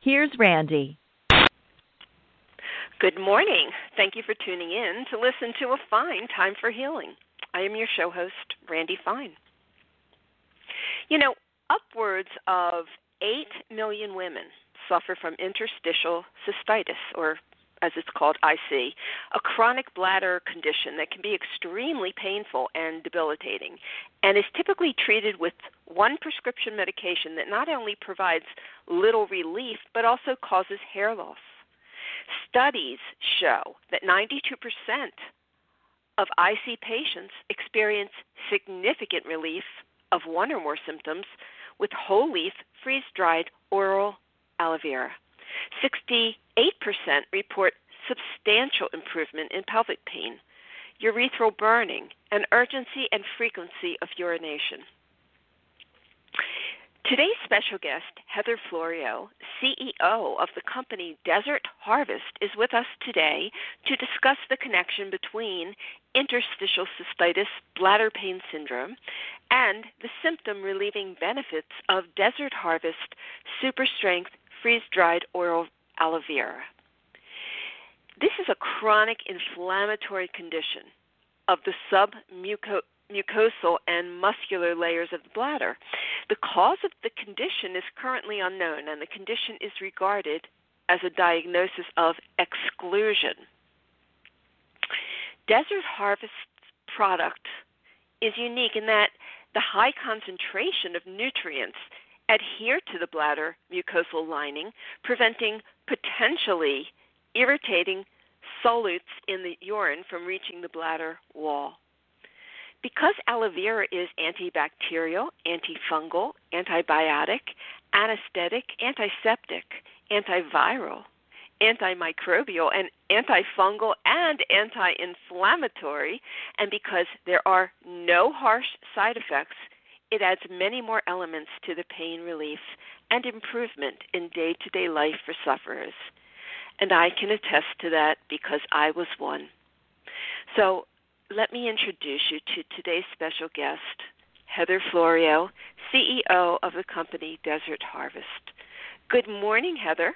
here's Randy. Good morning. Thank you for tuning in to listen to a fine time for healing. I am your show host, Randy Fine. You know, upwards of 8 million women suffer from interstitial cystitis, or as it's called, IC, a chronic bladder condition that can be extremely painful and debilitating, and is typically treated with one prescription medication that not only provides little relief but also causes hair loss. Studies show that 92% of IC patients experience significant relief of one or more symptoms with whole leaf freeze dried oral aloe vera. 68% report substantial improvement in pelvic pain, urethral burning, and urgency and frequency of urination. Today's special guest, Heather Florio, CEO of the company Desert Harvest, is with us today to discuss the connection between interstitial cystitis, bladder pain syndrome, and the symptom relieving benefits of Desert Harvest Super Strength freeze dried oral aloe vera. This is a chronic inflammatory condition of the submucosal and muscular layers of the bladder. The cause of the condition is currently unknown, and the condition is regarded as a diagnosis of exclusion. Desert Harvest product is unique in that the high concentration of nutrients adhere to the bladder mucosal lining, preventing potentially irritating solutes in the urine from reaching the bladder wall. Because aloe vera is antibacterial, antifungal, antibiotic, anesthetic, antiseptic, antiviral, antimicrobial, and antifungal and anti inflammatory, and because there are no harsh side effects, it adds many more elements to the pain relief and improvement in day to day life for sufferers. And I can attest to that because I was one. So let me introduce you to today's special guest, Heather Florio, CEO of the company Desert Harvest. Good morning, Heather.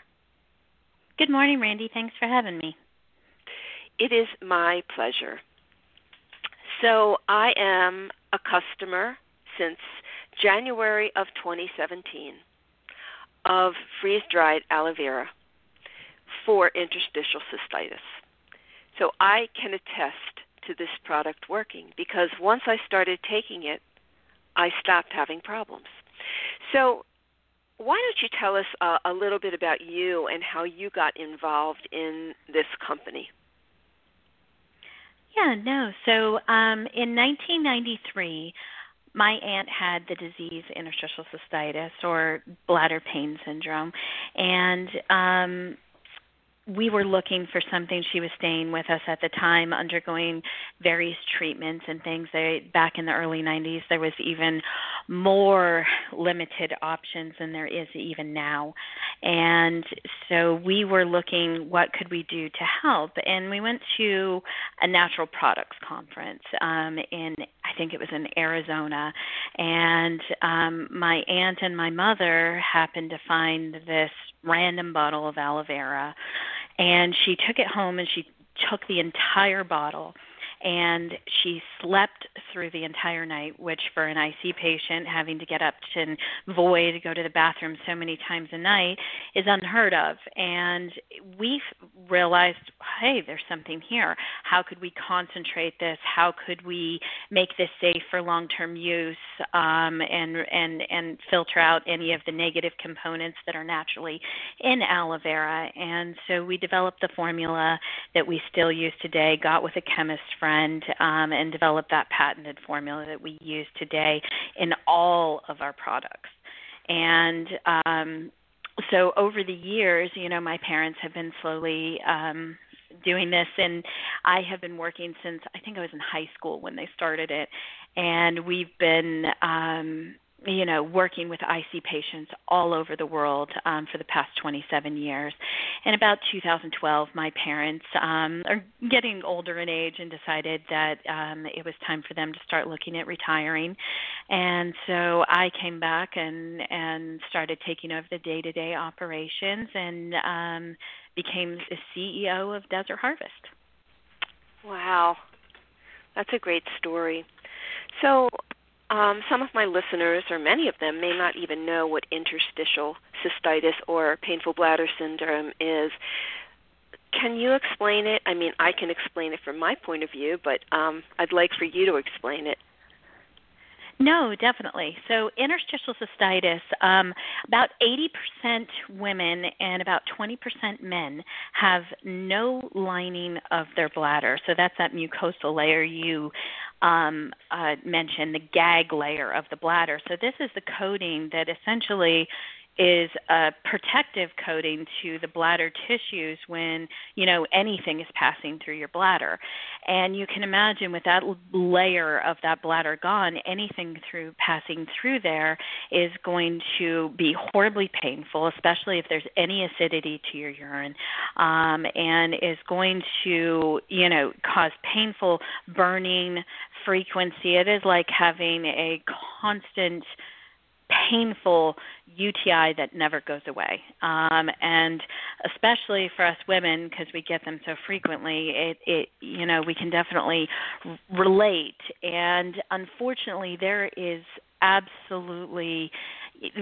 Good morning, Randy. Thanks for having me. It is my pleasure. So, I am a customer since January of 2017 of freeze dried aloe vera for interstitial cystitis. So I can attest to this product working because once I started taking it, I stopped having problems. So, why don't you tell us uh, a little bit about you and how you got involved in this company? Yeah, no. So, um, in 1993, my aunt had the disease interstitial cystitis or bladder pain syndrome, and um, we were looking for something. She was staying with us at the time, undergoing various treatments and things. They, back in the early 90s, there was even more limited options than there is even now. And so we were looking, what could we do to help? And we went to a natural products conference um, in, I think it was in Arizona. And um, my aunt and my mother happened to find this random bottle of aloe vera and she took it home and she took the entire bottle and she slept through the entire night, which for an IC patient having to get up and void, go to the bathroom so many times a night is unheard of. And we realized, hey, there's something here. How could we concentrate this? How could we make this safe for long-term use um, and and and filter out any of the negative components that are naturally in aloe vera? And so we developed the formula that we still use today. Got with a chemist friend friend um, and developed that patented formula that we use today in all of our products. And um, so over the years, you know, my parents have been slowly um doing this and I have been working since I think I was in high school when they started it and we've been um you know, working with IC patients all over the world um, for the past 27 years. In about 2012, my parents um, are getting older in age and decided that um, it was time for them to start looking at retiring. And so I came back and and started taking over the day-to-day operations and um, became the CEO of Desert Harvest. Wow, that's a great story. So, um, some of my listeners, or many of them, may not even know what interstitial cystitis or painful bladder syndrome is. Can you explain it? I mean, I can explain it from my point of view, but um, I'd like for you to explain it. No, definitely. So, interstitial cystitis, um, about 80% women and about 20% men have no lining of their bladder. So, that's that mucosal layer you um, uh, mentioned, the gag layer of the bladder. So, this is the coating that essentially is a protective coating to the bladder tissues when you know anything is passing through your bladder. And you can imagine with that layer of that bladder gone anything through passing through there is going to be horribly painful especially if there's any acidity to your urine um, and is going to you know cause painful burning frequency. It is like having a constant painful UTI that never goes away. Um, and especially for us women, because we get them so frequently, it, it you know we can definitely relate. And unfortunately, there is absolutely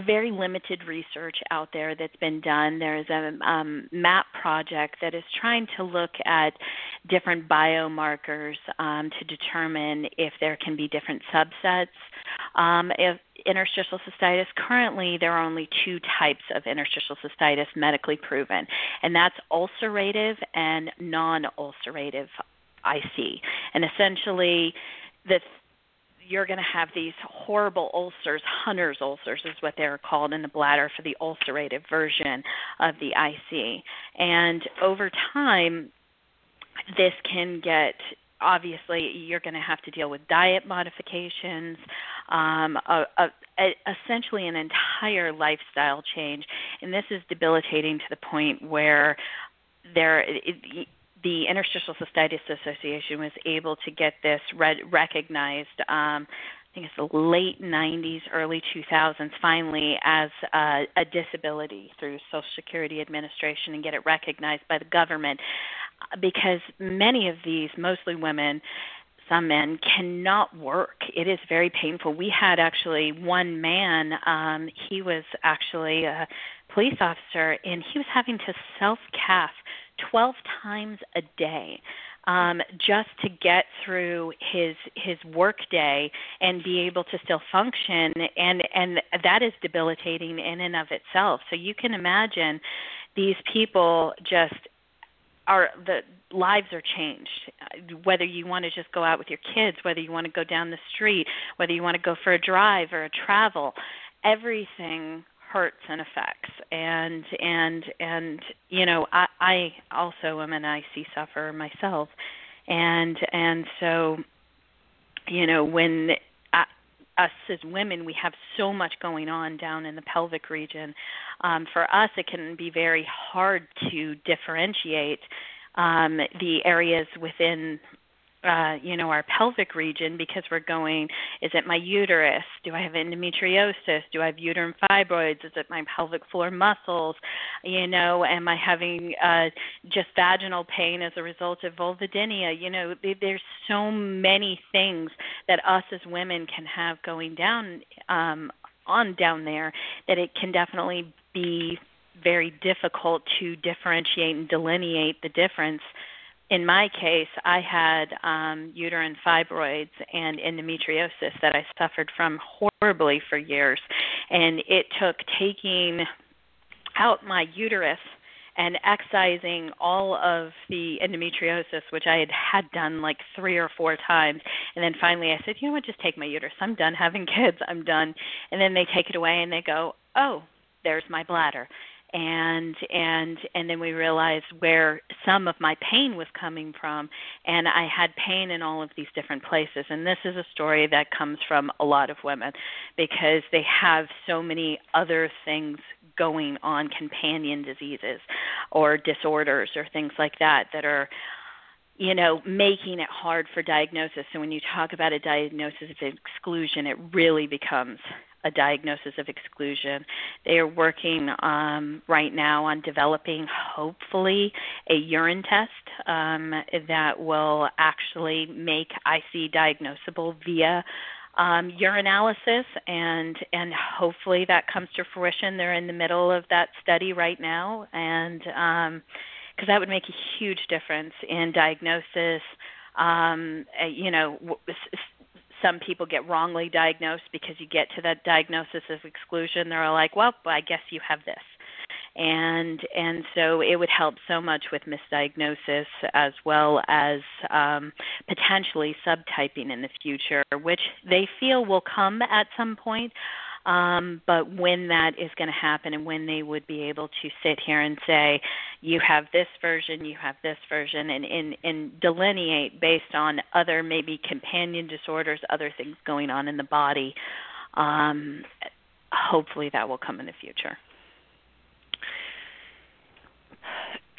very limited research out there that's been done. There's a um, MAP project that is trying to look at different biomarkers um, to determine if there can be different subsets. Um, if interstitial cystitis, currently there are only two types of interstitial cystitis medically proven, and that's ulcerative and non ulcerative IC. And essentially, the you're going to have these horrible ulcers, Hunter's ulcers is what they're called in the bladder for the ulcerative version of the IC. And over time, this can get obviously you're going to have to deal with diet modifications, um, a, a, a, essentially an entire lifestyle change, and this is debilitating to the point where there. It, the Interstitial Cystitis Association was able to get this recognized. Um, I think it's the late 90s, early 2000s, finally as a, a disability through Social Security Administration and get it recognized by the government, because many of these, mostly women, some men cannot work. It is very painful. We had actually one man, um, he was actually a police officer, and he was having to self cath 12 times a day um, just to get through his his work day and be able to still function. And and that is debilitating in and of itself. So you can imagine these people just are the lives are changed. Whether you want to just go out with your kids whether you want to go down the street whether you want to go for a drive or a travel everything hurts and effects. And and and you know i i also am an ic sufferer myself. And and so you know when us as women we have so much going on down in the pelvic region. Um, for us it can be very hard to differentiate um, the areas within uh, you know, our pelvic region because we're going, is it my uterus? Do I have endometriosis? Do I have uterine fibroids? Is it my pelvic floor muscles? You know, am I having uh, just vaginal pain as a result of vulvodynia? You know, there's so many things that us as women can have going down um, on down there that it can definitely be very difficult to differentiate and delineate the difference in my case, I had um, uterine fibroids and endometriosis that I suffered from horribly for years. And it took taking out my uterus and excising all of the endometriosis, which I had had done like three or four times. And then finally I said, you know what, just take my uterus. I'm done having kids. I'm done. And then they take it away and they go, oh, there's my bladder and and and then we realized where some of my pain was coming from and i had pain in all of these different places and this is a story that comes from a lot of women because they have so many other things going on companion diseases or disorders or things like that that are you know, making it hard for diagnosis. So when you talk about a diagnosis of exclusion, it really becomes a diagnosis of exclusion. They are working um, right now on developing, hopefully, a urine test um, that will actually make IC diagnosable via um, urinalysis, and and hopefully that comes to fruition. They're in the middle of that study right now, and um, because that would make a huge difference in diagnosis. Um, you know, some people get wrongly diagnosed because you get to that diagnosis of exclusion. They're like, well, I guess you have this. And and so it would help so much with misdiagnosis as well as um, potentially subtyping in the future, which they feel will come at some point. Um, but when that is going to happen and when they would be able to sit here and say, you have this version, you have this version, and, and, and delineate based on other maybe companion disorders, other things going on in the body, um, hopefully that will come in the future.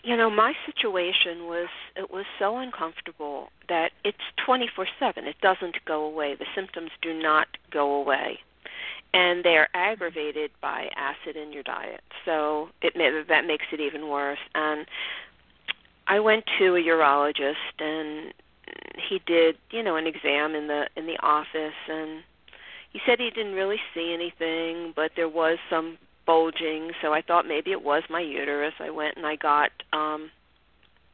you know my situation was it was so uncomfortable that it's 24/7 it doesn't go away the symptoms do not go away and they're aggravated by acid in your diet. So it may, that makes it even worse. And I went to a urologist, and he did, you know, an exam in the in the office, and he said he didn't really see anything, but there was some bulging. So I thought maybe it was my uterus. I went and I got um,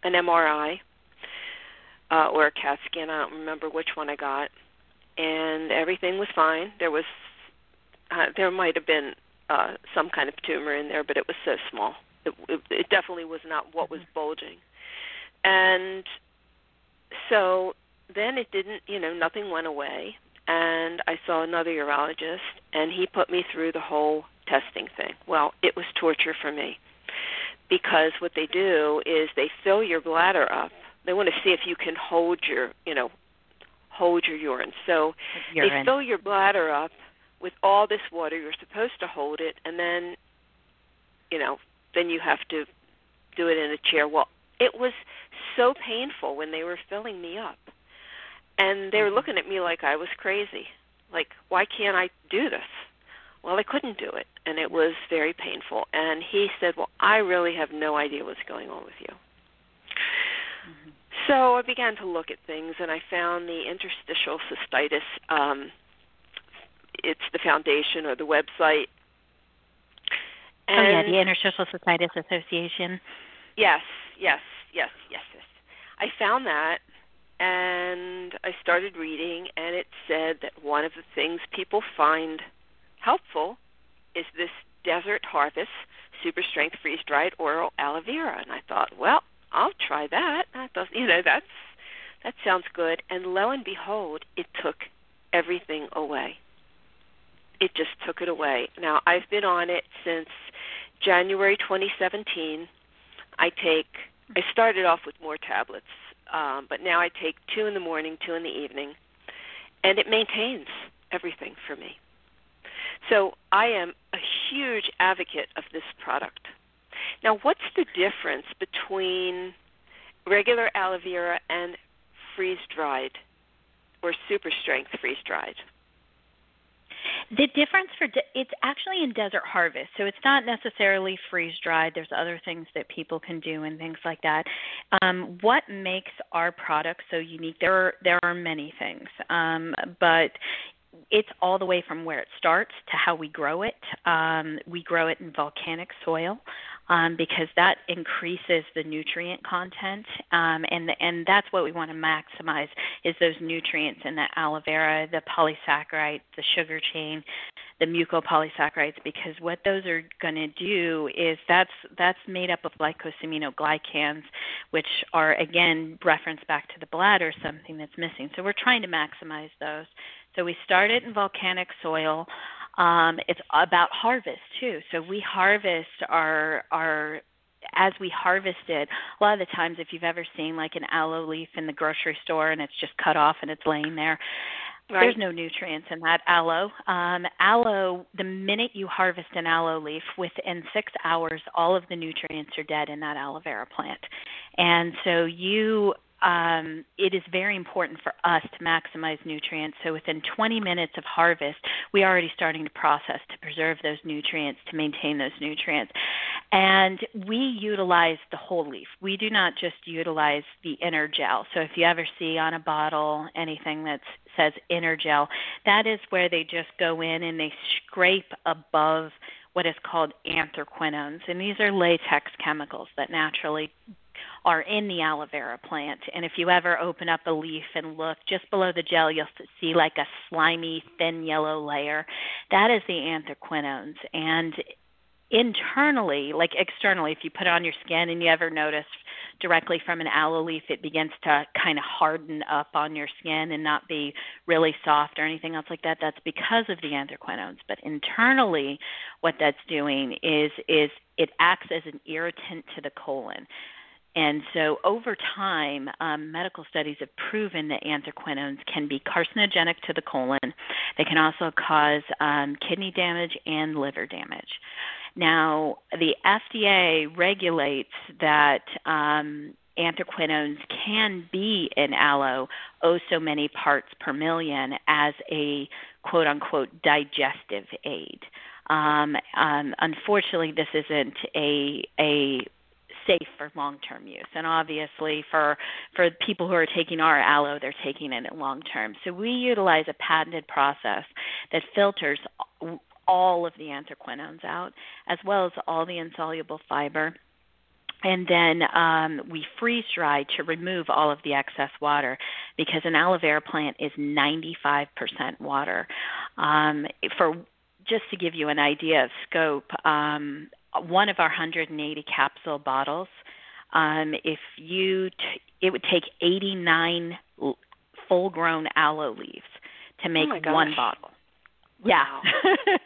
an MRI uh, or a CAT scan. I don't remember which one I got, and everything was fine. There was uh, there might have been uh, some kind of tumor in there, but it was so small. It, it, it definitely was not what was bulging. And so then it didn't, you know, nothing went away. And I saw another urologist, and he put me through the whole testing thing. Well, it was torture for me because what they do is they fill your bladder up. They want to see if you can hold your, you know, hold your urine. So urine. they fill your bladder up with all this water. You're supposed to hold it, and then, you know, then you have to do it in a chair. Well, it was so painful when they were filling me up, and they were mm-hmm. looking at me like I was crazy. Like, why can't I do this? Well, I couldn't do it, and it was very painful. And he said, "Well, I really have no idea what's going on with you." Mm-hmm. So I began to look at things, and I found the interstitial cystitis um, it's the foundation or the website. And oh yeah, the Interstitial Cystitis Association. Yes, yes, yes, yes, yes. I found that and I started reading and it said that one of the things people find helpful is this Desert Harvest Super Strength Freeze Dried Oral Aloe Vera and I thought, well, I'll try that. I thought, you know, that's that sounds good and lo and behold, it took everything away it just took it away. Now, I've been on it since January 2017. I take I started off with more tablets, um, but now I take two in the morning, two in the evening, and it maintains everything for me. So I am a huge advocate of this product. Now, what's the difference between regular aloe vera and freeze dried or super strength freeze dried? The difference for de- it's actually in desert harvest, so it's not necessarily freeze dried. There's other things that people can do and things like that. Um, what makes our product so unique? There are there are many things, um, but it's all the way from where it starts to how we grow it. Um, we grow it in volcanic soil um, because that increases the nutrient content, um, and and that's what we want to maximize is those nutrients in the aloe vera, the polysaccharides, the sugar chain, the mucopolysaccharides, because what those are going to do is that's that's made up of glycosaminoglycans, which are again referenced back to the bladder, something that's missing. So we're trying to maximize those. So we start it in volcanic soil. Um, it's about harvest too. So we harvest our our as we harvest it, a lot of the times, if you've ever seen like an aloe leaf in the grocery store and it's just cut off and it's laying there, Right. There's no nutrients in that aloe. Um, aloe, the minute you harvest an aloe leaf, within six hours, all of the nutrients are dead in that aloe vera plant. And so you um, it is very important for us to maximize nutrients. So within 20 minutes of harvest, we are already starting to process to preserve those nutrients, to maintain those nutrients. And we utilize the whole leaf. We do not just utilize the inner gel. So if you ever see on a bottle anything that says inner gel, that is where they just go in and they scrape above what is called anthraquinones. And these are latex chemicals that naturally are in the aloe vera plant. And if you ever open up a leaf and look just below the gel, you'll see like a slimy, thin yellow layer. That is the anthraquinones. And internally, like externally, if you put it on your skin and you ever notice directly from an aloe leaf, it begins to kind of harden up on your skin and not be really soft or anything else like that. That's because of the anthraquinones. But internally, what that's doing is is it acts as an irritant to the colon. And so, over time, um, medical studies have proven that anthraquinones can be carcinogenic to the colon. They can also cause um, kidney damage and liver damage. Now, the FDA regulates that um, anthraquinones can be in aloe oh so many parts per million as a quote unquote digestive aid. Um, um, unfortunately, this isn't a a safe for long term use. And obviously for for people who are taking our aloe, they're taking it long term. So we utilize a patented process that filters all of the anthraquinones out, as well as all the insoluble fiber and then um, we freeze dry to remove all of the excess water because an aloe vera plant is 95% water. Um, for just to give you an idea of scope, um, one of our 180 capsule bottles, um, if you, t- it would take 89 l- full-grown aloe leaves to make oh one bottle. Wow.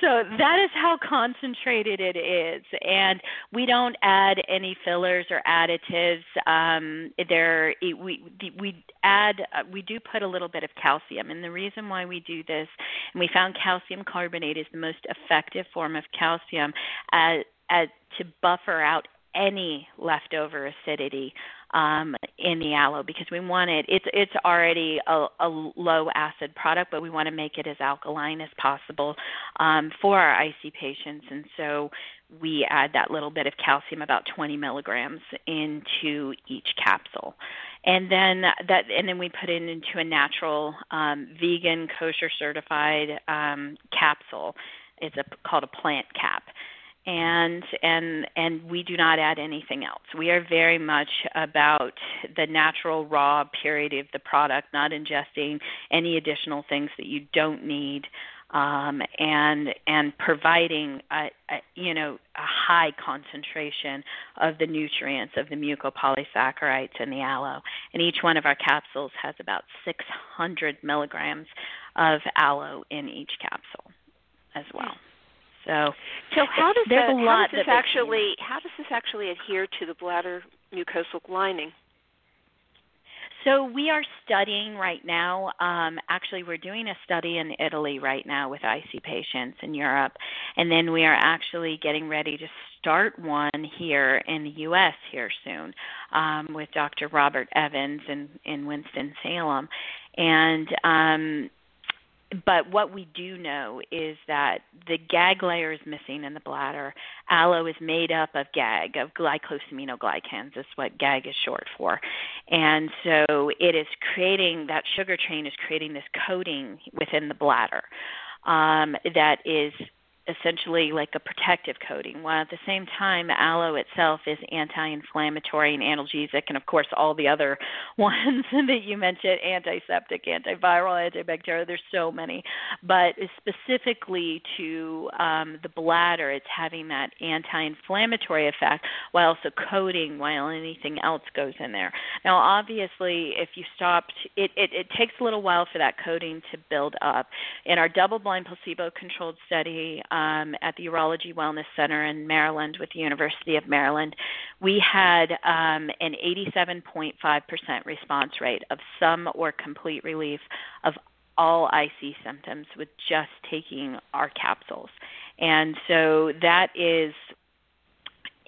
So that is how concentrated it is. And we don't add any fillers or additives. Um there we we add uh, we do put a little bit of calcium. And the reason why we do this and we found calcium carbonate is the most effective form of calcium as, as to buffer out any leftover acidity um, in the aloe because we want it. It's it's already a, a low acid product, but we want to make it as alkaline as possible um, for our IC patients, and so we add that little bit of calcium, about 20 milligrams, into each capsule, and then that and then we put it into a natural, um, vegan, kosher certified um, capsule. It's a, called a plant cap and and and we do not add anything else. We are very much about the natural raw purity of the product, not ingesting any additional things that you don't need, um, and and providing a, a, you know a high concentration of the nutrients of the mucopolysaccharides and the aloe. And each one of our capsules has about 600 milligrams of aloe in each capsule as well. So, so how does that, a lot how does this actually how does this actually adhere to the bladder mucosal lining? So we are studying right now. Um, actually, we're doing a study in Italy right now with IC patients in Europe, and then we are actually getting ready to start one here in the U.S. here soon um, with Dr. Robert Evans in in Winston Salem, and um, but what we do know is that the GAG layer is missing in the bladder. Aloe is made up of GAG, of glycosaminoglycans, That's what GAG is short for. And so it is creating, that sugar chain is creating this coating within the bladder um, that is essentially like a protective coating, while at the same time, aloe itself is anti inflammatory and analgesic, and of course, all the other ones that you mentioned antiseptic, antiviral, antibacterial. There's so many. But specifically to um, the bladder, it's having that anti inflammatory effect while also coating while anything else goes in there. Now, obviously, if you stopped, it, it, it takes a little while for that coating to build up. In our double blind placebo controlled study, um, at the Urology Wellness Center in Maryland with the University of Maryland, we had um, an 87.5% response rate of some or complete relief of all IC symptoms with just taking our capsules. And so that is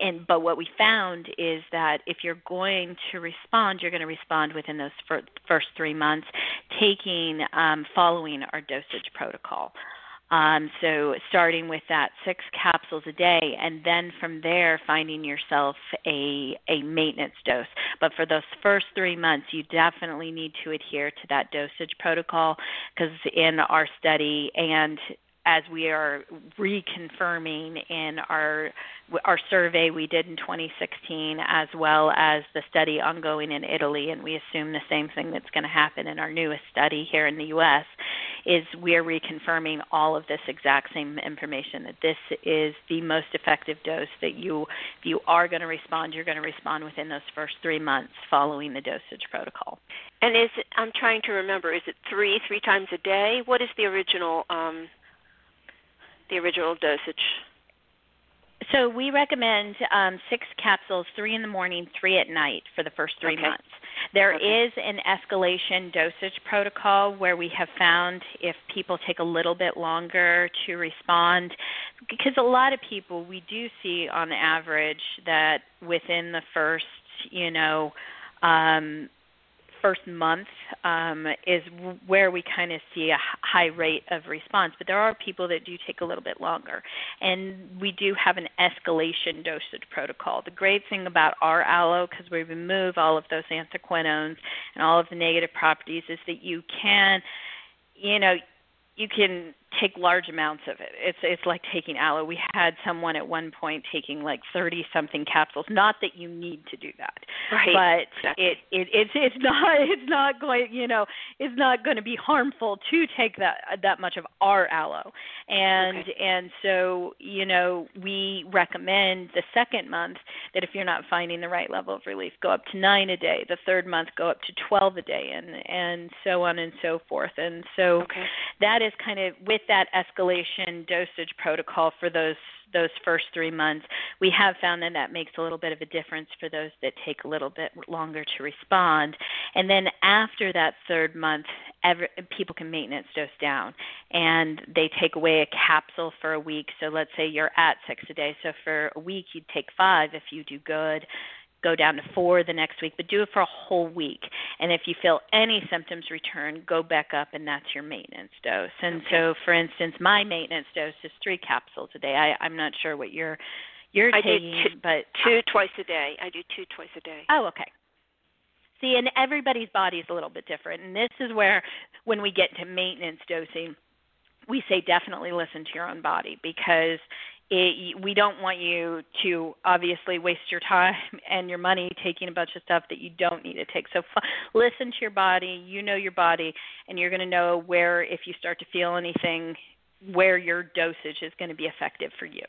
and but what we found is that if you're going to respond, you're going to respond within those first three months, taking um, following our dosage protocol. Um, so starting with that six capsules a day, and then from there finding yourself a a maintenance dose. But for those first three months, you definitely need to adhere to that dosage protocol because in our study and as we are reconfirming in our our survey we did in 2016 as well as the study ongoing in Italy and we assume the same thing that's going to happen in our newest study here in the US is we are reconfirming all of this exact same information that this is the most effective dose that you if you are going to respond you're going to respond within those first 3 months following the dosage protocol. And is it I'm trying to remember is it 3 3 times a day? What is the original um the original dosage? So we recommend um, six capsules, three in the morning, three at night for the first three okay. months. There okay. is an escalation dosage protocol where we have found if people take a little bit longer to respond, because a lot of people we do see on average that within the first, you know, um, first month um, is where we kind of see a high rate of response, but there are people that do take a little bit longer. And we do have an escalation dosage protocol. The great thing about our aloe, because we remove all of those anthraquinones and all of the negative properties, is that you can, you know, you can take large amounts of it. It's it's like taking aloe. We had someone at one point taking like 30 something capsules. Not that you need to do that. Right. But exactly. it, it it's it's not it's not going, you know, it's not going to be harmful to take that that much of our aloe. And okay. and so, you know, we recommend the second month that if you're not finding the right level of relief, go up to 9 a day. The third month go up to 12 a day and and so on and so forth. And so okay. that is kind of with that escalation dosage protocol for those those first three months, we have found that that makes a little bit of a difference for those that take a little bit longer to respond. And then after that third month, every, people can maintenance dose down, and they take away a capsule for a week. So let's say you're at six a day. So for a week, you'd take five if you do good go down to four the next week, but do it for a whole week. And if you feel any symptoms return, go back up, and that's your maintenance dose. And okay. so, for instance, my maintenance dose is three capsules a day. I, I'm not sure what you're you're I taking, do two, but two twice a day. I do two twice a day. Oh, okay. See, and everybody's body is a little bit different, and this is where, when we get to maintenance dosing, we say definitely listen to your own body because it, we don't want you to obviously waste your time and your money taking a bunch of stuff that you don't need to take. So f- listen to your body. You know your body, and you're going to know where, if you start to feel anything, where your dosage is going to be effective for you.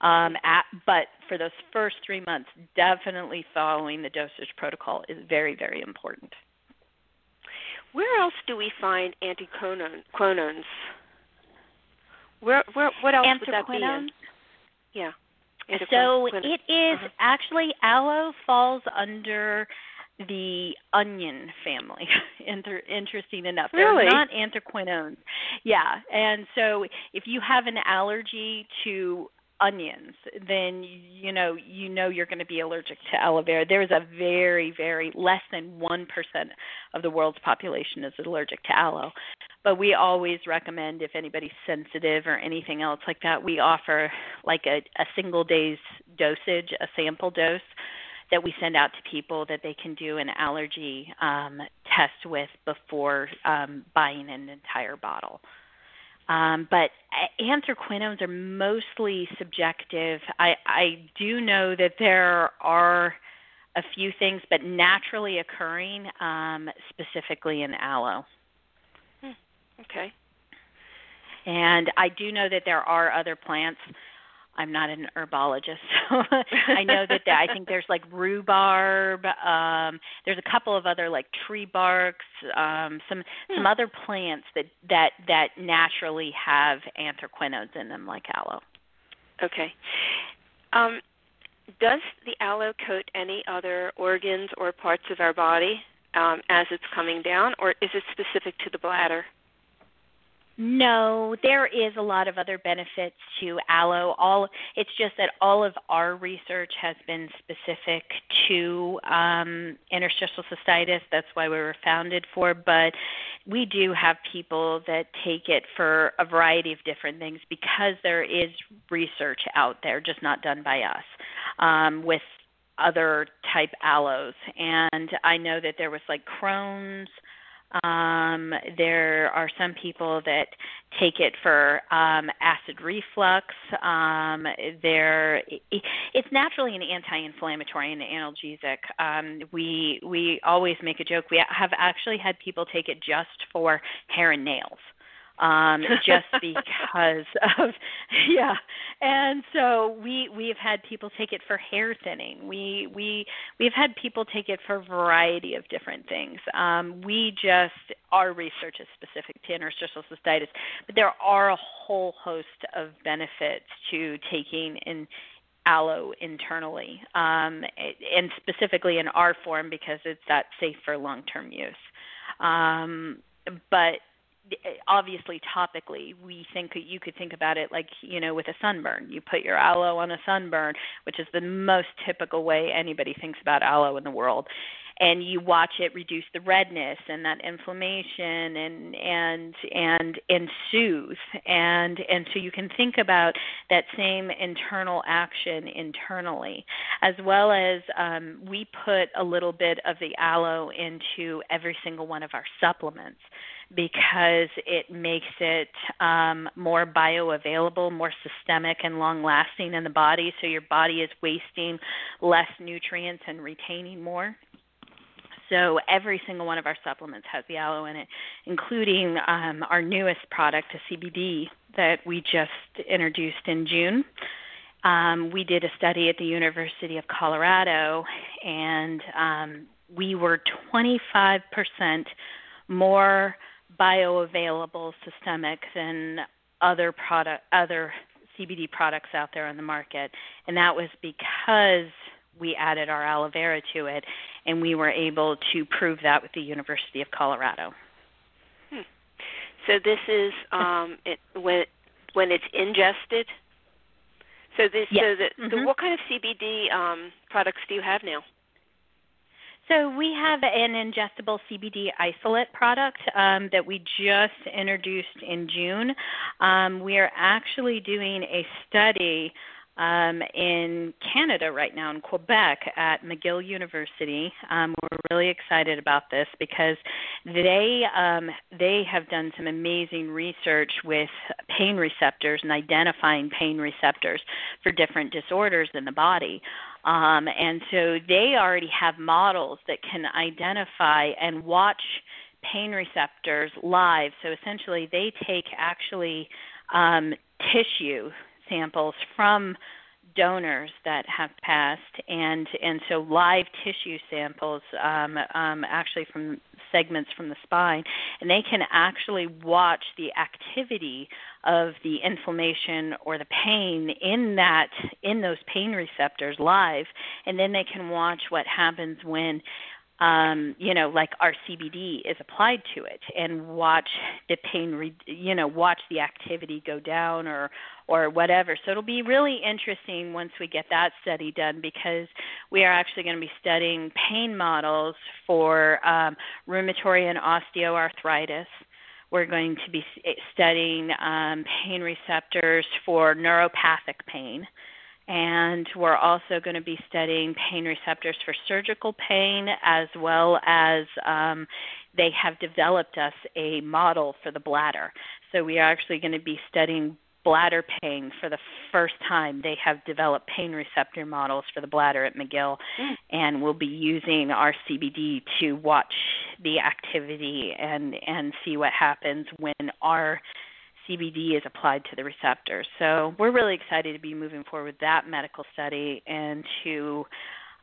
Um, at, but for those first three months, definitely following the dosage protocol is very, very important. Where else do we find antiquinones? Where, where, what else would that be in? Yeah. So it is uh-huh. actually aloe falls under the onion family. Inter- interesting enough, really? they're not anthraquinones. Yeah, and so if you have an allergy to onions, then you know you know you're going to be allergic to aloe vera. There is a very very less than one percent of the world's population is allergic to aloe, but we always recommend if anybody's sensitive or anything else like that, we offer like a, a single day's dosage, a sample dose that we send out to people that they can do an allergy um, test with before um, buying an entire bottle. Um, but anthraquinones are mostly subjective. I, I do know that there are a few things, but naturally occurring, um, specifically in aloe. Hmm. Okay. And I do know that there are other plants I'm not an herbologist, so I know that there, I think there's like rhubarb. Um, there's a couple of other like tree barks, um, some hmm. some other plants that that that naturally have anthraquinones in them, like aloe. Okay. Um, does the aloe coat any other organs or parts of our body um, as it's coming down, or is it specific to the bladder? No, there is a lot of other benefits to aloe. All it's just that all of our research has been specific to um, interstitial cystitis. That's why we were founded for. But we do have people that take it for a variety of different things because there is research out there, just not done by us, um, with other type aloes. And I know that there was like Crohn's um, there are some people that take it for um, acid reflux. Um, there, it's naturally an anti-inflammatory and analgesic. Um, we we always make a joke. We have actually had people take it just for hair and nails um, just because of yeah. And so we we've had people take it for hair thinning. We we we've had people take it for a variety of different things. Um, we just our research is specific to interstitial cystitis, but there are a whole host of benefits to taking in aloe internally, um, and specifically in our form because it's that safe for long-term use. Um, but obviously topically we think you could think about it like you know with a sunburn. You put your aloe on a sunburn which is the most typical way anybody thinks about aloe in the world and you watch it reduce the redness and that inflammation and and and and soothe and and so you can think about that same internal action internally as well as um, we put a little bit of the aloe into every single one of our supplements because it makes it um, more bioavailable, more systemic, and long lasting in the body. So your body is wasting less nutrients and retaining more. So every single one of our supplements has the aloe in it, including um, our newest product, a CBD that we just introduced in June. Um, we did a study at the University of Colorado, and um, we were 25% more bioavailable systemic than other product other CBD products out there on the market, and that was because we added our aloe vera to it, and we were able to prove that with the University of Colorado. Hmm. So this is um, it, when when it's ingested. So this yes. so that mm-hmm. so what kind of CBD um, products do you have now? So we have an ingestible CBD isolate product um, that we just introduced in June. Um, we are actually doing a study um, in Canada right now, in Quebec, at McGill University. Um, we're really excited about this because they um, they have done some amazing research with pain receptors and identifying pain receptors for different disorders in the body. Um, and so they already have models that can identify and watch pain receptors live. So essentially, they take actually um, tissue samples from donors that have passed, and and so live tissue samples, um, um, actually from segments from the spine, and they can actually watch the activity of the inflammation or the pain in that in those pain receptors live, and then they can watch what happens when um, you know, like our CBD is applied to it, and watch the pain, re- you know, watch the activity go down or or whatever. So it'll be really interesting once we get that study done because we are actually going to be studying pain models for um, rheumatoid and osteoarthritis. We're going to be studying um, pain receptors for neuropathic pain and we're also going to be studying pain receptors for surgical pain as well as um, they have developed us a model for the bladder. So we are actually going to be studying bladder pain for the first time. They have developed pain receptor models for the bladder at McGill, mm. and we'll be using our CBD to watch the activity and and see what happens when our CBD is applied to the receptor. So we're really excited to be moving forward with that medical study and to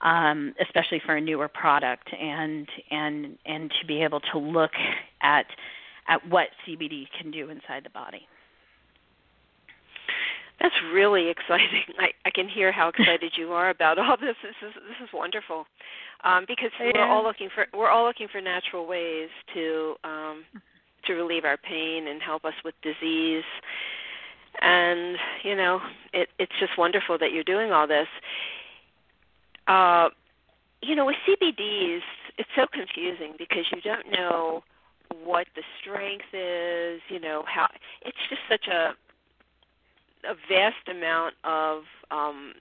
um, especially for a newer product and and and to be able to look at at what CBD can do inside the body. That's really exciting. I, I can hear how excited you are about all this. This is this is wonderful, um, because yeah. we're all looking for we're all looking for natural ways to um, to relieve our pain and help us with disease. And you know, it, it's just wonderful that you're doing all this. Uh, you know, with CBDs, it's so confusing because you don't know what the strength is. You know how it's just such a a vast amount of um,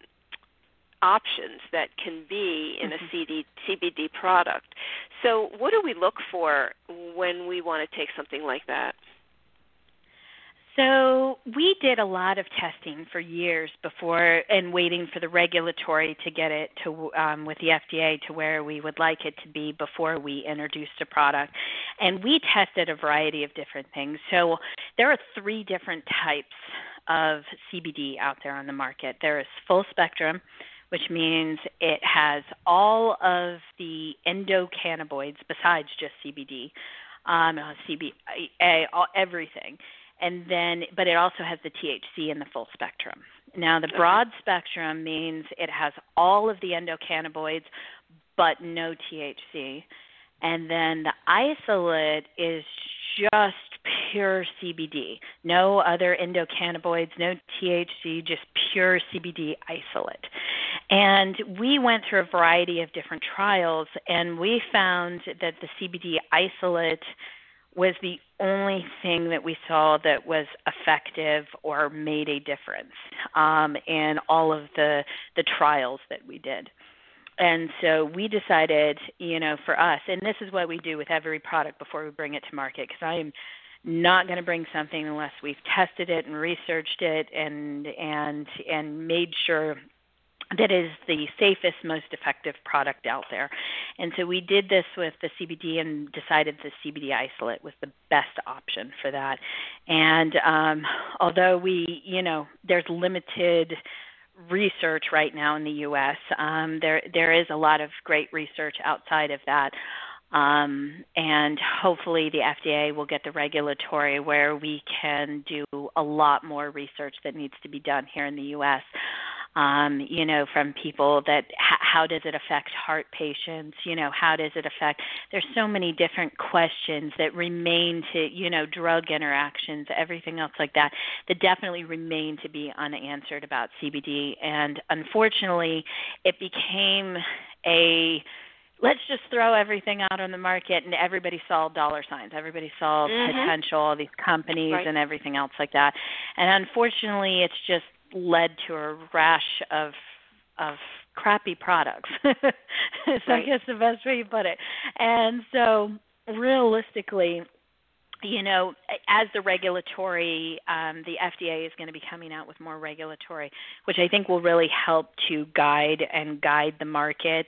options that can be in a mm-hmm. CD, CBD product. So, what do we look for when we want to take something like that? So we did a lot of testing for years before, and waiting for the regulatory to get it to um, with the FDA to where we would like it to be before we introduced a product. And we tested a variety of different things. So there are three different types of CBD out there on the market. There is full spectrum, which means it has all of the endocannabinoids besides just CBD, um, CBA, all, everything. And then, but it also has the THC in the full spectrum. Now, the broad spectrum means it has all of the endocannabinoids, but no THC. And then the isolate is just pure CBD, no other endocannabinoids, no THC, just pure CBD isolate. And we went through a variety of different trials, and we found that the CBD isolate was the only thing that we saw that was effective or made a difference um, in all of the the trials that we did and so we decided, you know, for us, and this is what we do with every product before we bring it to market, because I am not going to bring something unless we've tested it and researched it and and and made sure that is the safest, most effective product out there. And so we did this with the CBD and decided the CBD isolate was the best option for that. And um, although we, you know, there's limited research right now in the U.S. Um, there there is a lot of great research outside of that. Um, and hopefully the FDA will get the regulatory where we can do a lot more research that needs to be done here in the U.S um, you know, from people that h- how does it affect heart patients? You know, how does it affect? There's so many different questions that remain to, you know, drug interactions, everything else like that, that definitely remain to be unanswered about CBD. And unfortunately, it became a let's just throw everything out on the market and everybody saw dollar signs everybody saw mm-hmm. potential all these companies right. and everything else like that and unfortunately it's just led to a rash of of crappy products. so right. I guess the best way you put it. And so realistically, you know, as the regulatory, um, the FDA is going to be coming out with more regulatory, which I think will really help to guide and guide the market.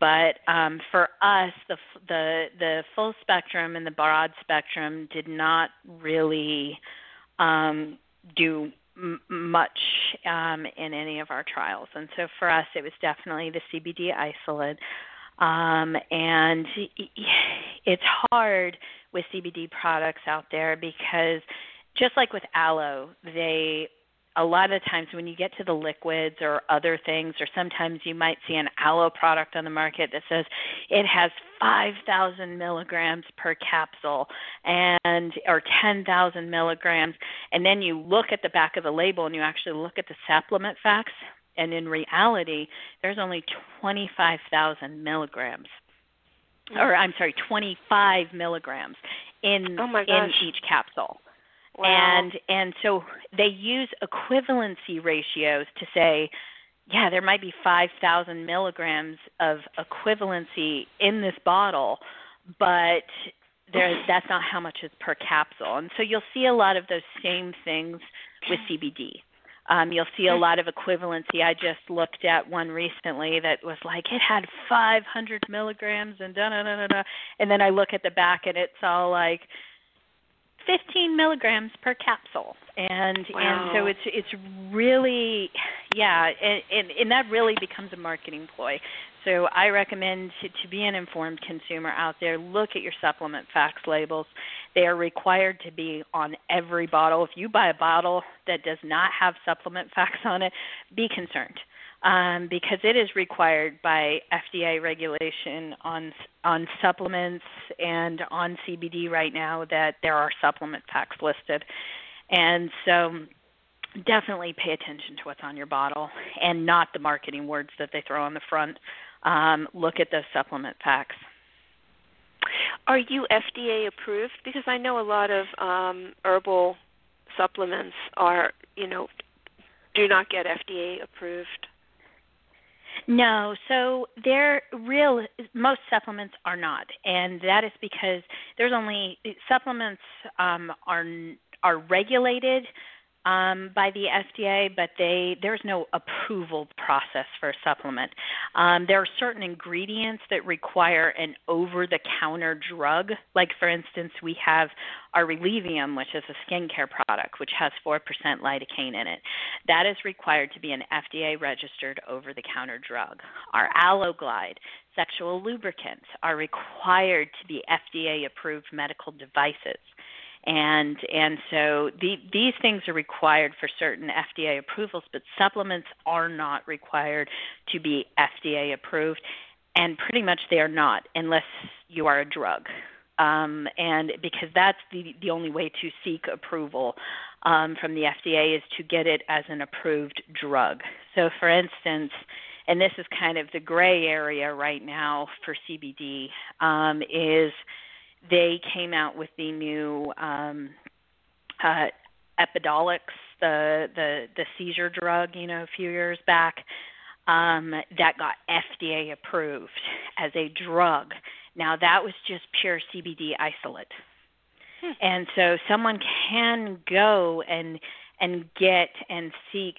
But um, for us, the the the full spectrum and the broad spectrum did not really um, do m- much um, in any of our trials. And so for us, it was definitely the CBD isolate. Um, and it's hard with CBD products out there because just like with aloe, they a lot of times when you get to the liquids or other things, or sometimes you might see an aloe product on the market that says it has 5,000 milligrams per capsule and or 10,000 milligrams, and then you look at the back of the label and you actually look at the supplement facts, and in reality, there's only 25,000 milligrams, or I'm sorry, 25 milligrams in oh in each capsule. Wow. And and so they use equivalency ratios to say, yeah, there might be 5,000 milligrams of equivalency in this bottle, but there that's not how much is per capsule. And so you'll see a lot of those same things with CBD. Um, you'll see a lot of equivalency. I just looked at one recently that was like it had 500 milligrams and da da da da da, and then I look at the back and it's all like 15 milligrams per capsule, and wow. and so it's it's really yeah, and, and and that really becomes a marketing ploy. So I recommend to, to be an informed consumer out there. Look at your supplement facts labels. They are required to be on every bottle. If you buy a bottle that does not have supplement facts on it, be concerned. Um, because it is required by FDA regulation on on supplements and on CBD right now that there are supplement facts listed, and so definitely pay attention to what's on your bottle and not the marketing words that they throw on the front um, look at those supplement facts. Are you FDA approved? Because I know a lot of um, herbal supplements are, you know, do not get FDA approved. No, so they're real. Most supplements are not, and that is because there's only supplements um, are are regulated um, by the FDA, but they there's no approval process for a supplement. Um, there are certain ingredients that require an over-the-counter drug. Like for instance, we have our Releveum, which is a skincare product, which has four percent lidocaine in it. That is required to be an FDA-registered over-the-counter drug. Our AloeGlide sexual lubricants are required to be FDA-approved medical devices and and so the, these things are required for certain FDA approvals, but supplements are not required to be FDA approved, and pretty much they are not unless you are a drug. Um, and because that's the the only way to seek approval um, from the FDA is to get it as an approved drug. So, for instance, and this is kind of the gray area right now for CBD um, is they came out with the new um, uh, Epidiolex, the the the seizure drug, you know, a few years back, um, that got FDA approved as a drug. Now that was just pure CBD isolate, hmm. and so someone can go and and get and seek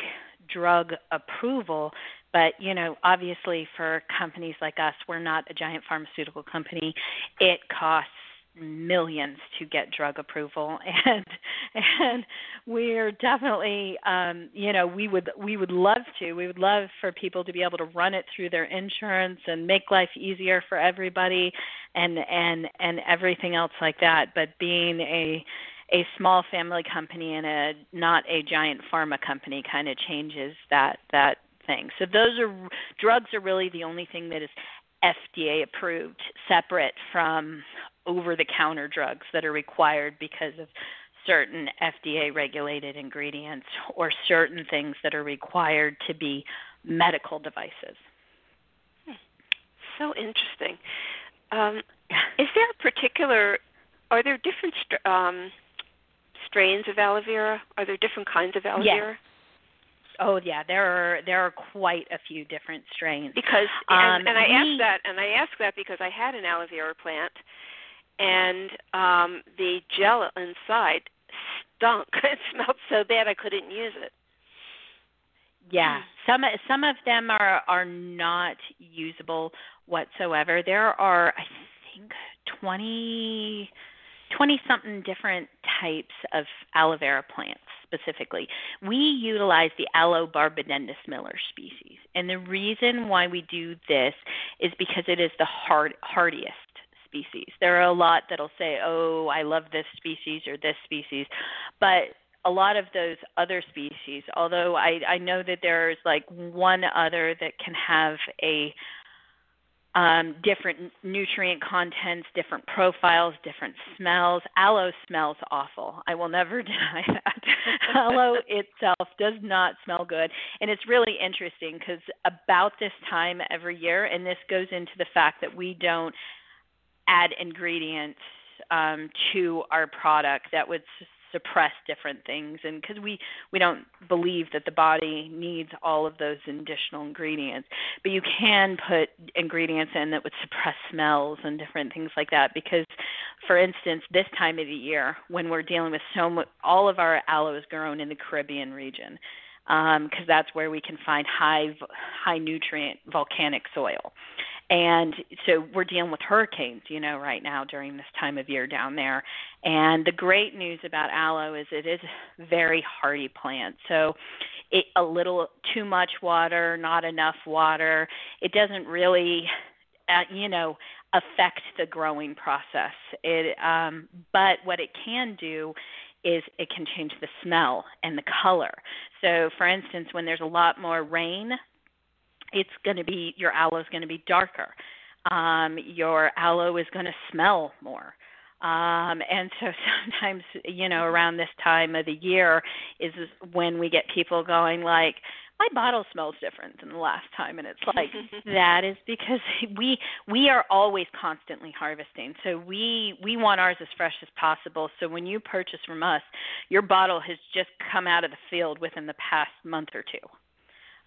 drug approval but you know obviously for companies like us we're not a giant pharmaceutical company it costs millions to get drug approval and and we're definitely um you know we would we would love to we would love for people to be able to run it through their insurance and make life easier for everybody and and and everything else like that but being a a small family company and a not a giant pharma company kind of changes that that thing. So those are drugs are really the only thing that is FDA approved, separate from over the counter drugs that are required because of certain FDA regulated ingredients or certain things that are required to be medical devices. So interesting. Um, is there a particular, are there different um, strains of aloe vera? Are there different kinds of aloe vera? Oh yeah, there are there are quite a few different strains. Because and, um, and I asked that and I asked that because I had an aloe vera plant and um the gel inside stunk. it smelled so bad I couldn't use it. Yeah, some some of them are are not usable whatsoever. There are I think 20 20 something different types of aloe vera plants specifically. We utilize the Aloe barbadensis Miller species. And the reason why we do this is because it is the hard, hardiest species. There are a lot that'll say, "Oh, I love this species or this species," but a lot of those other species, although I, I know that there's like one other that can have a um, different nutrient contents, different profiles, different smells. Aloe smells awful. I will never deny that. Aloe itself does not smell good. And it's really interesting because about this time every year, and this goes into the fact that we don't add ingredients um, to our product that would suppress different things. And because we we don't believe that the body needs all of those additional ingredients. But you can put ingredients in that would suppress smells and different things like that. Because for instance this time of the year when we're dealing with so much all of our aloe is grown in the caribbean region because um, that's where we can find high high nutrient volcanic soil and so we're dealing with hurricanes you know right now during this time of year down there. And the great news about aloe is it is a very hardy plant. So it, a little too much water not enough water it doesn't really uh, you know affect the growing process. It um but what it can do is it can change the smell and the color. So, for instance, when there's a lot more rain, it's going to be your aloe is going to be darker. Um, your aloe is going to smell more. Um, and so sometimes, you know, around this time of the year is when we get people going like, my bottle smells different than the last time and it's like that is because we we are always constantly harvesting so we we want ours as fresh as possible so when you purchase from us your bottle has just come out of the field within the past month or two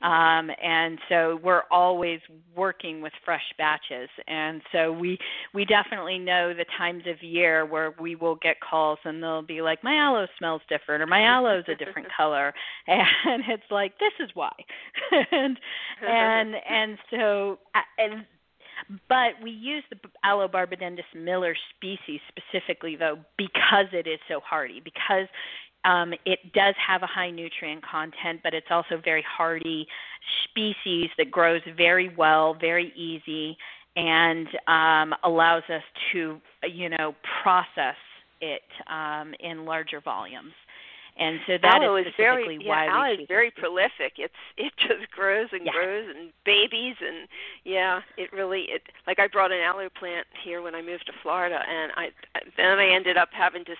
um, and so we're always working with fresh batches. And so we we definitely know the times of year where we will get calls and they'll be like my aloe smells different or my aloe is a different color. And it's like this is why. And and and so and but we use the Aloe barbadensis Miller species specifically, though, because it is so hardy, because um, it does have a high nutrient content, but it's also very hardy species that grows very well, very easy, and um, allows us to, you know, process it um, in larger volumes. And so that aloe is, is very why yeah, aloe is very prolific. It's it just grows and yeah. grows and babies and yeah, it really it like I brought an aloe plant here when I moved to Florida and I then I ended up having to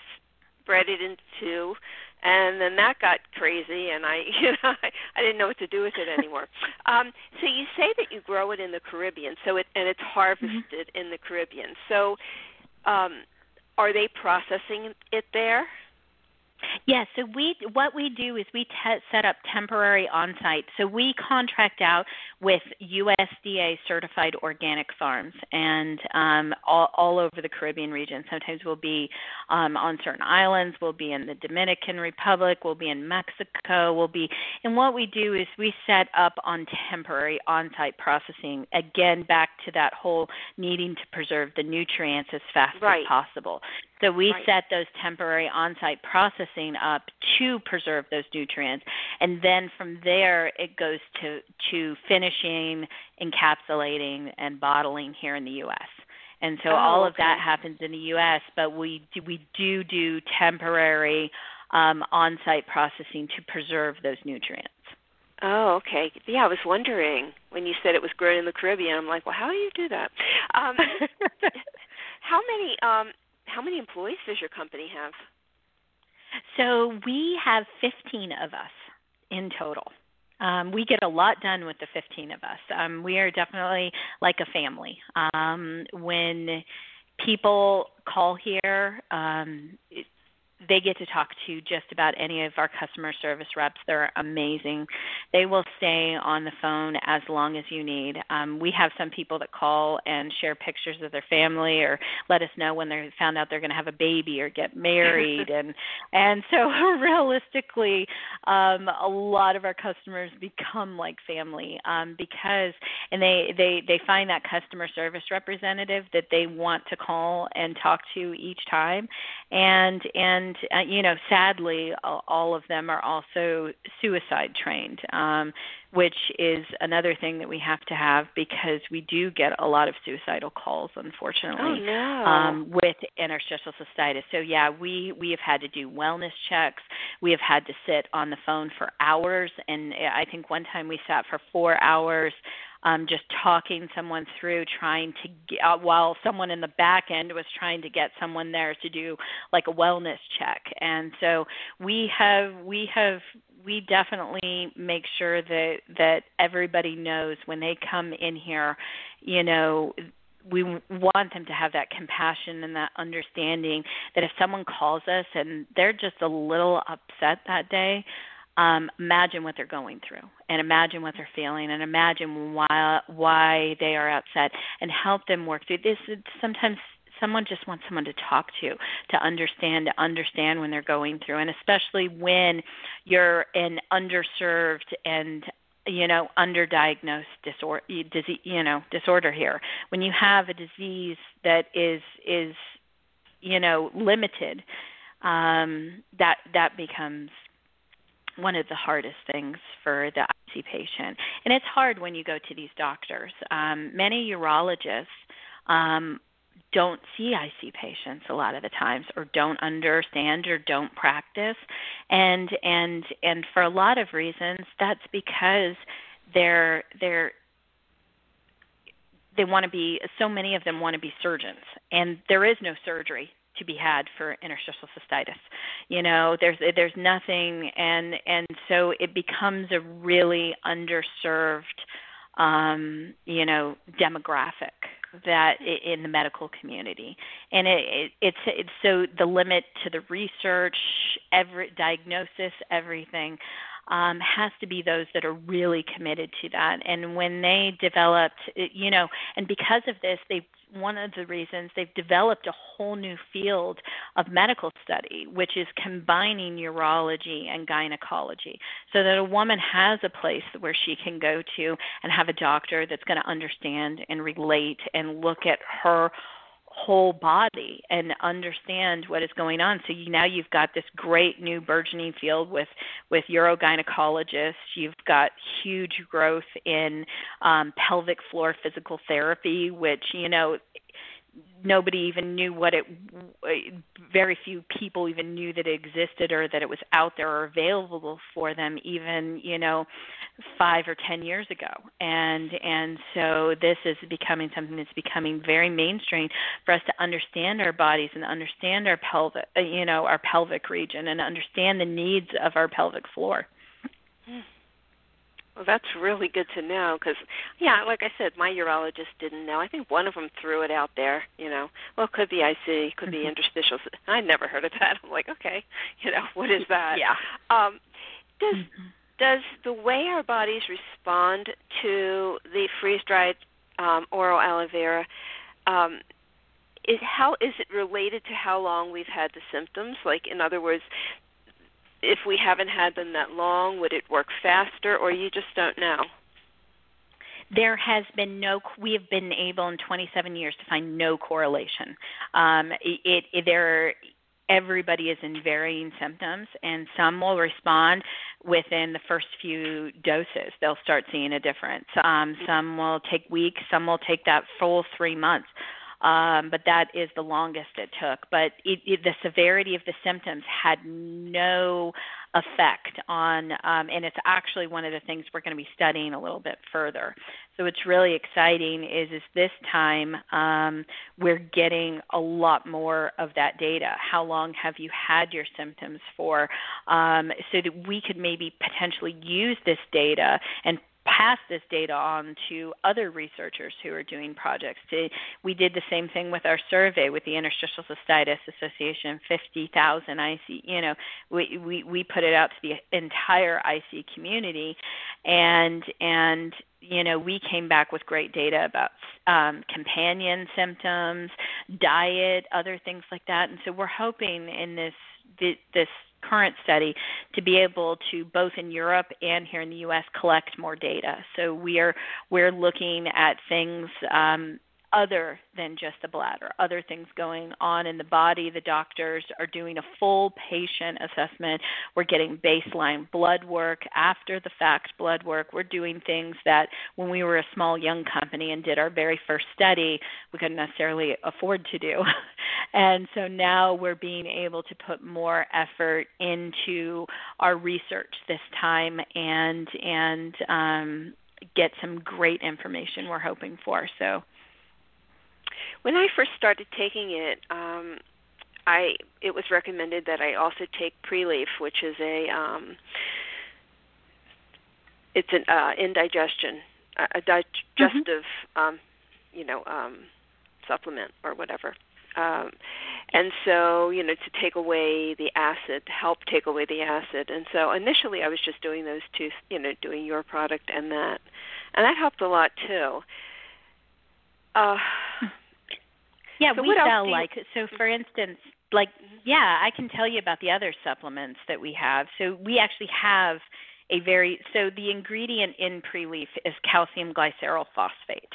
spread it in two and then that got crazy and i you know i, I didn't know what to do with it anymore. Um so you say that you grow it in the caribbean so it and it's harvested mm-hmm. in the caribbean. So um are they processing it there Yes, so we what we do is we te- set up temporary on-site. So we contract out with USDA certified organic farms and um, all, all over the Caribbean region. Sometimes we'll be um, on certain islands, we'll be in the Dominican Republic, we'll be in Mexico, we'll be. And what we do is we set up on temporary on-site processing. Again, back to that whole needing to preserve the nutrients as fast right. as possible. So we right. set those temporary on-site processing up to preserve those nutrients, and then from there it goes to to finishing, encapsulating, and bottling here in the U.S. And so oh, all of okay. that happens in the U.S., but we do, we do do temporary um, on-site processing to preserve those nutrients. Oh, okay. Yeah, I was wondering when you said it was grown in the Caribbean. I'm like, well, how do you do that? Um, how many um, how many employees does your company have? So we have 15 of us in total. Um, we get a lot done with the 15 of us. Um, we are definitely like a family. Um, when people call here, um, it, they get to talk to just about any of our customer service reps. They're amazing. They will stay on the phone as long as you need. Um, we have some people that call and share pictures of their family or let us know when they found out they're going to have a baby or get married, and and so realistically, um, a lot of our customers become like family um, because and they they they find that customer service representative that they want to call and talk to each time, and and and uh, you know sadly all of them are also suicide trained um, which is another thing that we have to have because we do get a lot of suicidal calls unfortunately oh, no. um, with interstitial cystitis. So yeah we we have had to do wellness checks. We have had to sit on the phone for hours. And i think one time we sat for four hours um, just talking someone through, trying to get, uh, while someone in the back end was trying to get someone there to do like a wellness check. And so we have we have we definitely make sure that that everybody knows when they come in here, you know, we want them to have that compassion and that understanding that if someone calls us and they're just a little upset that day um, imagine what they're going through and imagine what they're feeling and imagine why why they are upset and help them work through. This sometimes someone just wants someone to talk to to understand to understand when they're going through. And especially when you're an underserved and you know underdiagnosed disorder you know disorder here. When you have a disease that is is you know limited um that that becomes one of the hardest things for the IC patient. And it's hard when you go to these doctors. Um, many urologists um, don't see IC patients a lot of the times or don't understand or don't practice and and and for a lot of reasons that's because they're they're they want to be so many of them want to be surgeons and there is no surgery to be had for interstitial cystitis. You know, there's there's nothing, and and so it becomes a really underserved, um, you know, demographic that in the medical community, and it, it, it's it's so the limit to the research, every diagnosis, everything. Um, has to be those that are really committed to that. And when they developed, you know, and because of this, they've one of the reasons they've developed a whole new field of medical study, which is combining urology and gynecology, so that a woman has a place where she can go to and have a doctor that's going to understand and relate and look at her whole body and understand what is going on. So you, now you've got this great new burgeoning field with with urogynecologists. You've got huge growth in um, pelvic floor physical therapy, which you know nobody even knew what it very few people even knew that it existed or that it was out there or available for them even you know five or ten years ago and and so this is becoming something that's becoming very mainstream for us to understand our bodies and understand our pelvic you know our pelvic region and understand the needs of our pelvic floor mm. Well, that's really good to know because, yeah, like I said, my urologist didn't know. I think one of them threw it out there. You know, well, it could be IC, could be mm-hmm. interstitial. I never heard of that. I'm like, okay, you know, what is that? Yeah. Um, does mm-hmm. does the way our bodies respond to the freeze dried um, oral aloe vera um, is how is it related to how long we've had the symptoms? Like, in other words, if we haven't had them that long, would it work faster, or you just don't know? there has been no we have been able in 27 years to find no correlation. Um, it, it there everybody is in varying symptoms and some will respond within the first few doses. They'll start seeing a difference. Um, some will take weeks some will take that full three months um, but that is the longest it took. But it, it, the severity of the symptoms had no effect on, um, and it's actually one of the things we're going to be studying a little bit further. So what's really exciting is is this time um, we're getting a lot more of that data. How long have you had your symptoms for? Um, so that we could maybe potentially use this data and pass this data on to other researchers who are doing projects. We did the same thing with our survey with the Interstitial Cystitis Association, 50,000 IC. You know, we, we we put it out to the entire IC community, and and you know we came back with great data about um, companion symptoms, diet, other things like that, and so we're hoping in this this current study to be able to both in Europe and here in the U.S. collect more data. So we are we're looking at things um, other than just the bladder, other things going on in the body. The doctors are doing a full patient assessment. We're getting baseline blood work, after the fact blood work. We're doing things that when we were a small young company and did our very first study, we couldn't necessarily afford to do. and so now we're being able to put more effort into our research this time and and um, get some great information we're hoping for. So when I first started taking it, um, I it was recommended that I also take Prelief, which is a um, it's an uh, indigestion, a digestive, mm-hmm. um, you know, um, supplement or whatever. Um, and so, you know, to take away the acid, to help take away the acid. And so initially I was just doing those two, you know, doing your product and that. And that helped a lot too. Uh, yeah, so we sell you... like so for instance, like mm-hmm. yeah, I can tell you about the other supplements that we have. So we actually have a very so the ingredient in Prelief is calcium glycerol phosphate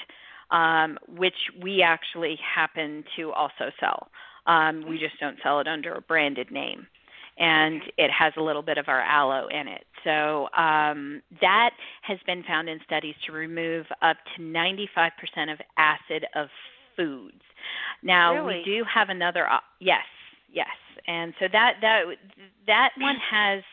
um, which we actually happen to also sell. Um, we just don't sell it under a branded name. And it has a little bit of our aloe in it. So um, that has been found in studies to remove up to 95% of acid of foods. Now really? we do have another. Uh, yes, yes, and so that that that one has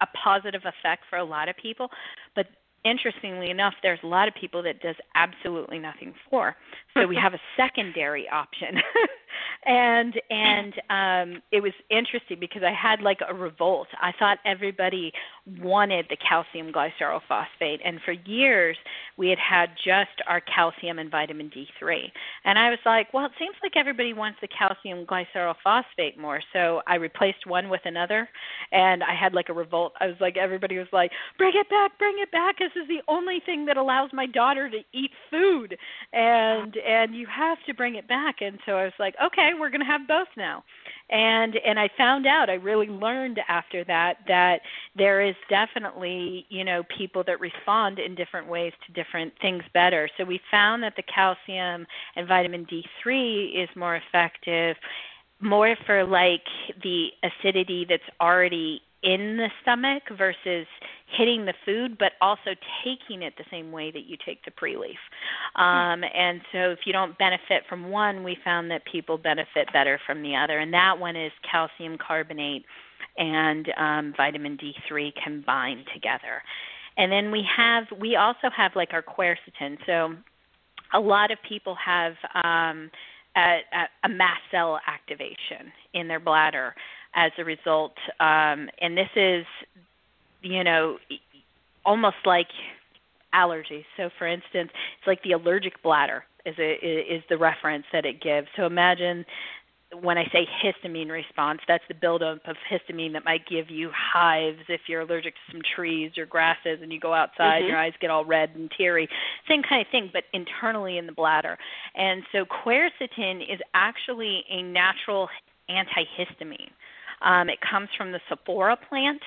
a positive effect for a lot of people, but interestingly enough, there's a lot of people that does absolutely nothing for. So we have a secondary option. and and um it was interesting because I had like a revolt. I thought everybody wanted the calcium glycerol phosphate and for years we had had just our calcium and vitamin D3. And I was like, well, it seems like everybody wants the calcium glycerol phosphate more. So I replaced one with another and I had like a revolt. I was like everybody was like, "Bring it back, bring it back. This is the only thing that allows my daughter to eat food." And and you have to bring it back. And so I was like, "Okay, we're going to have both now." And and I found out I really learned after that that there is definitely, you know, people that respond in different ways to different things better. So we found that the calcium and vitamin D3 is more effective more for like the acidity that's already in the stomach versus hitting the food, but also taking it the same way that you take the Prelief. Um, and so, if you don't benefit from one, we found that people benefit better from the other, and that one is calcium carbonate and um, vitamin D3 combined together. And then we have, we also have like our quercetin. So, a lot of people have um, a, a mast cell activation in their bladder as a result. Um, and this is, you know, almost like allergies. So, for instance, it's like the allergic bladder is a, is the reference that it gives. So imagine when I say histamine response, that's the buildup of histamine that might give you hives if you're allergic to some trees or grasses and you go outside, mm-hmm. your eyes get all red and teary. Same kind of thing, but internally in the bladder. And so quercetin is actually a natural antihistamine. Um, it comes from the Sophora plant.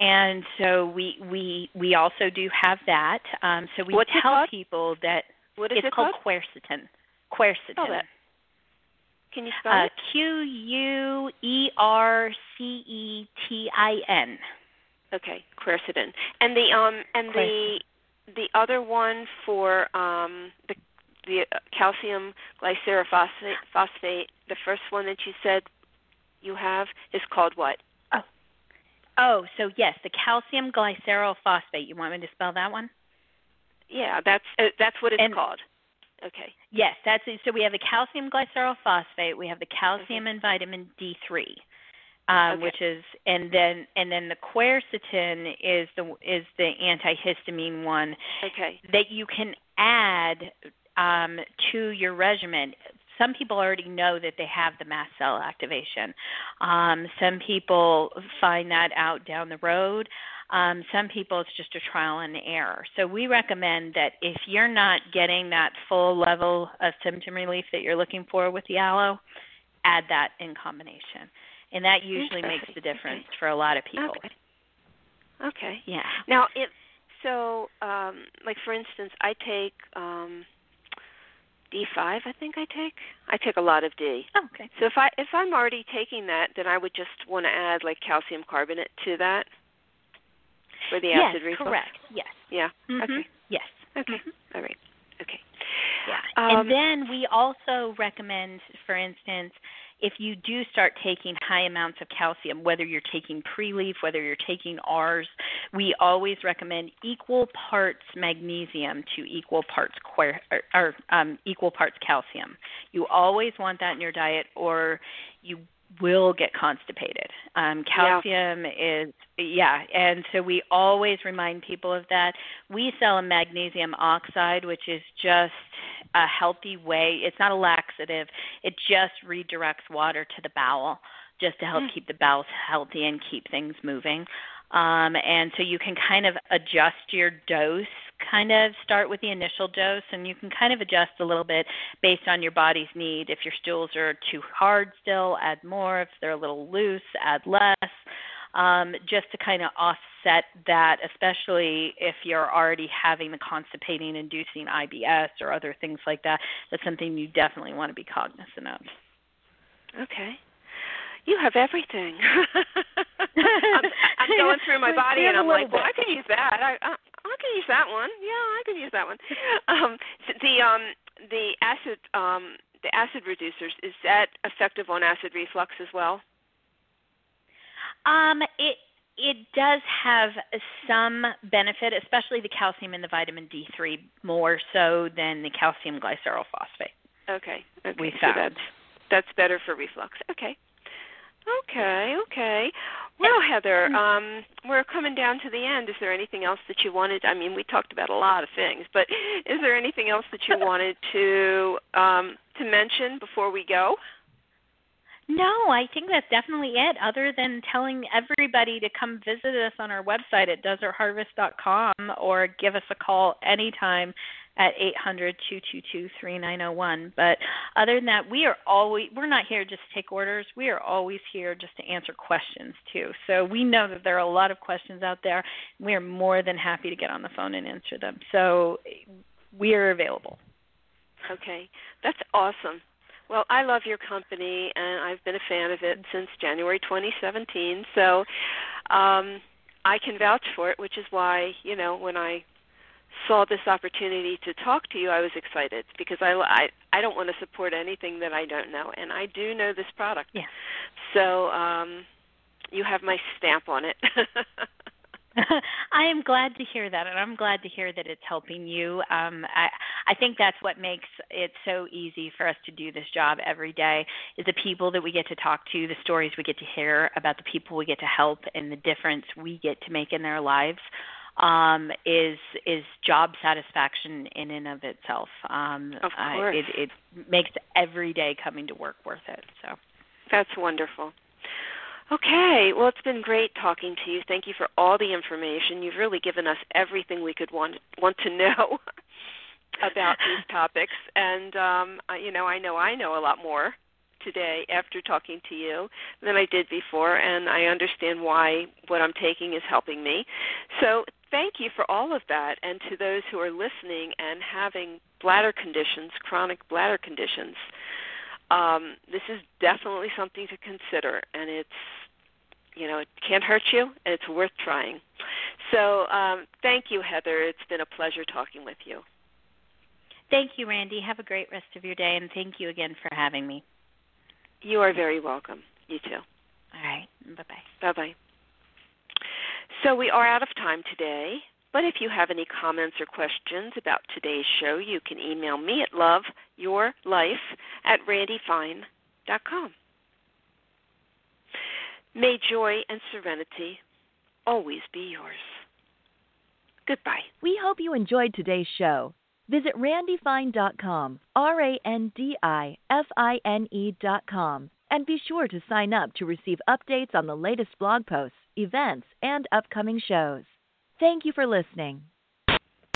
And so we we we also do have that. Um, so we What's tell people that what is it's it called, called? quercetin. Quercetin. Can you spell Uh, it? Q U E R C E T I N. Okay, quercetin. And the um and the the other one for um the the calcium glycerophosphate phosphate, the first one that you said you have is called what? Oh, so yes, the calcium glycerol phosphate. You want me to spell that one? Yeah, that's uh, that's what it's And- called. Okay. Yes, that's it. So we have the calcium glycerol phosphate. We have the calcium Mhm. and vitamin D3, um, Okay. which is, and then and then the quercetin is the is the antihistamine one Okay. that you can add um, to your regimen. Some people already know that they have the mast cell activation. Um, some people find that out down the road. Um, some people it's just a trial and error. So we recommend that if you're not getting that full level of symptom relief that you're looking for with the aloe, add that in combination. And that usually makes the difference for a lot of people. Okay. Okay. Yeah. Now it so um like for instance I take um D five I think I take. I take a lot of D. Oh, okay. So if I if I'm already taking that then I would just want to add like calcium carbonate to that for the yes, acid reflux. correct. Yes. Yeah. Mhm. Okay. Yes. Okay. Mhm. All right. Okay. Yeah. Um, and then we also recommend, for instance, if you do start taking high amounts of calcium, whether you're taking Prelief, whether you're taking ours, we always recommend equal parts magnesium to equal parts quer- or, or um, equal parts calcium. You always want that in your diet, or you will get constipated. Um, calcium is yeah, and so we always remind people of that. We sell a magnesium oxide, which is just a healthy way. It's not a laxative It just redirects water to the bowel just to help mm. keep the bowels healthy and keep things moving. Um, and so you can kind of adjust your dose, kind of start with the initial dose, and you can kind of adjust a little bit based on your body's need. If your stools are too hard still, add more. If they're a little loose, add less. Um, just to kind of offset that, especially if you're already having the constipating inducing IBS or other things like that. That's something you definitely want to be cognizant of. Okay you have everything. I'm, I'm going through my body and I'm like, well, I could use that. I, I I could use that one. Yeah, I could use that one. Um, the um the acid um the acid reducers is that effective on acid reflux as well? Um, it it does have some benefit, especially the calcium and the vitamin D3, more so than the calcium glycerophosphate. Okay. Okay. We so that's that's better for reflux. Okay. Okay, okay. Well, Heather, mm. um, we're coming down to the end. Is there anything else that you wanted? I mean, we talked about a lot of things, but is there anything else that you wanted to um, to mention before we go? No, I think that's definitely it. Other than telling everybody to come visit us on our website at desertharvest.com or give us a call anytime at 800-222-3901. But other than that, we are always we're not here just to take orders. We are always here just to answer questions too. So we know that there are a lot of questions out there. We are more than happy to get on the phone and answer them. So we are available. Okay. That's awesome. Well, I love your company and I've been a fan of it since January 2017. So um I can vouch for it, which is why, you know, when I saw this opportunity to talk to you, I was excited because I, I I don't want to support anything that I don't know, and I do know this product. Yeah. So um, you have my stamp on it. I am glad to hear that, and I'm glad to hear that it's helping you. Um, I, I think that's what makes it so easy for us to do this job every day is the people that we get to talk to, the stories we get to hear about the people we get to help, and the difference we get to make in their lives um, is is job satisfaction in and of itself. Um, of course, uh, it, it makes every day coming to work worth it. So that's wonderful. Okay, well, it's been great talking to you. Thank you for all the information. You've really given us everything we could want want to know about these topics, and um, you know, I know I know a lot more today after talking to you than I did before, and I understand why what I'm taking is helping me. So thank you for all of that. And to those who are listening and having bladder conditions, chronic bladder conditions, um, this is definitely something to consider. And it's, you know, it can't hurt you, and it's worth trying. So um, thank you, Heather. It's been a pleasure talking with you. Thank you, Randi. Have a great rest of your day, and thank you again for having me. You are very welcome. You too. All right. Bye bye. Bye bye. So we are out of time today, but if you have any comments or questions about today's show, you can email me at loveyourlife at randifine.com. May joy and serenity always be yours. Goodbye. We hope you enjoyed today's show. Visit randifine.com, R A N D I F I N E.com, and be sure to sign up to receive updates on the latest blog posts events, and upcoming shows. Thank you for listening.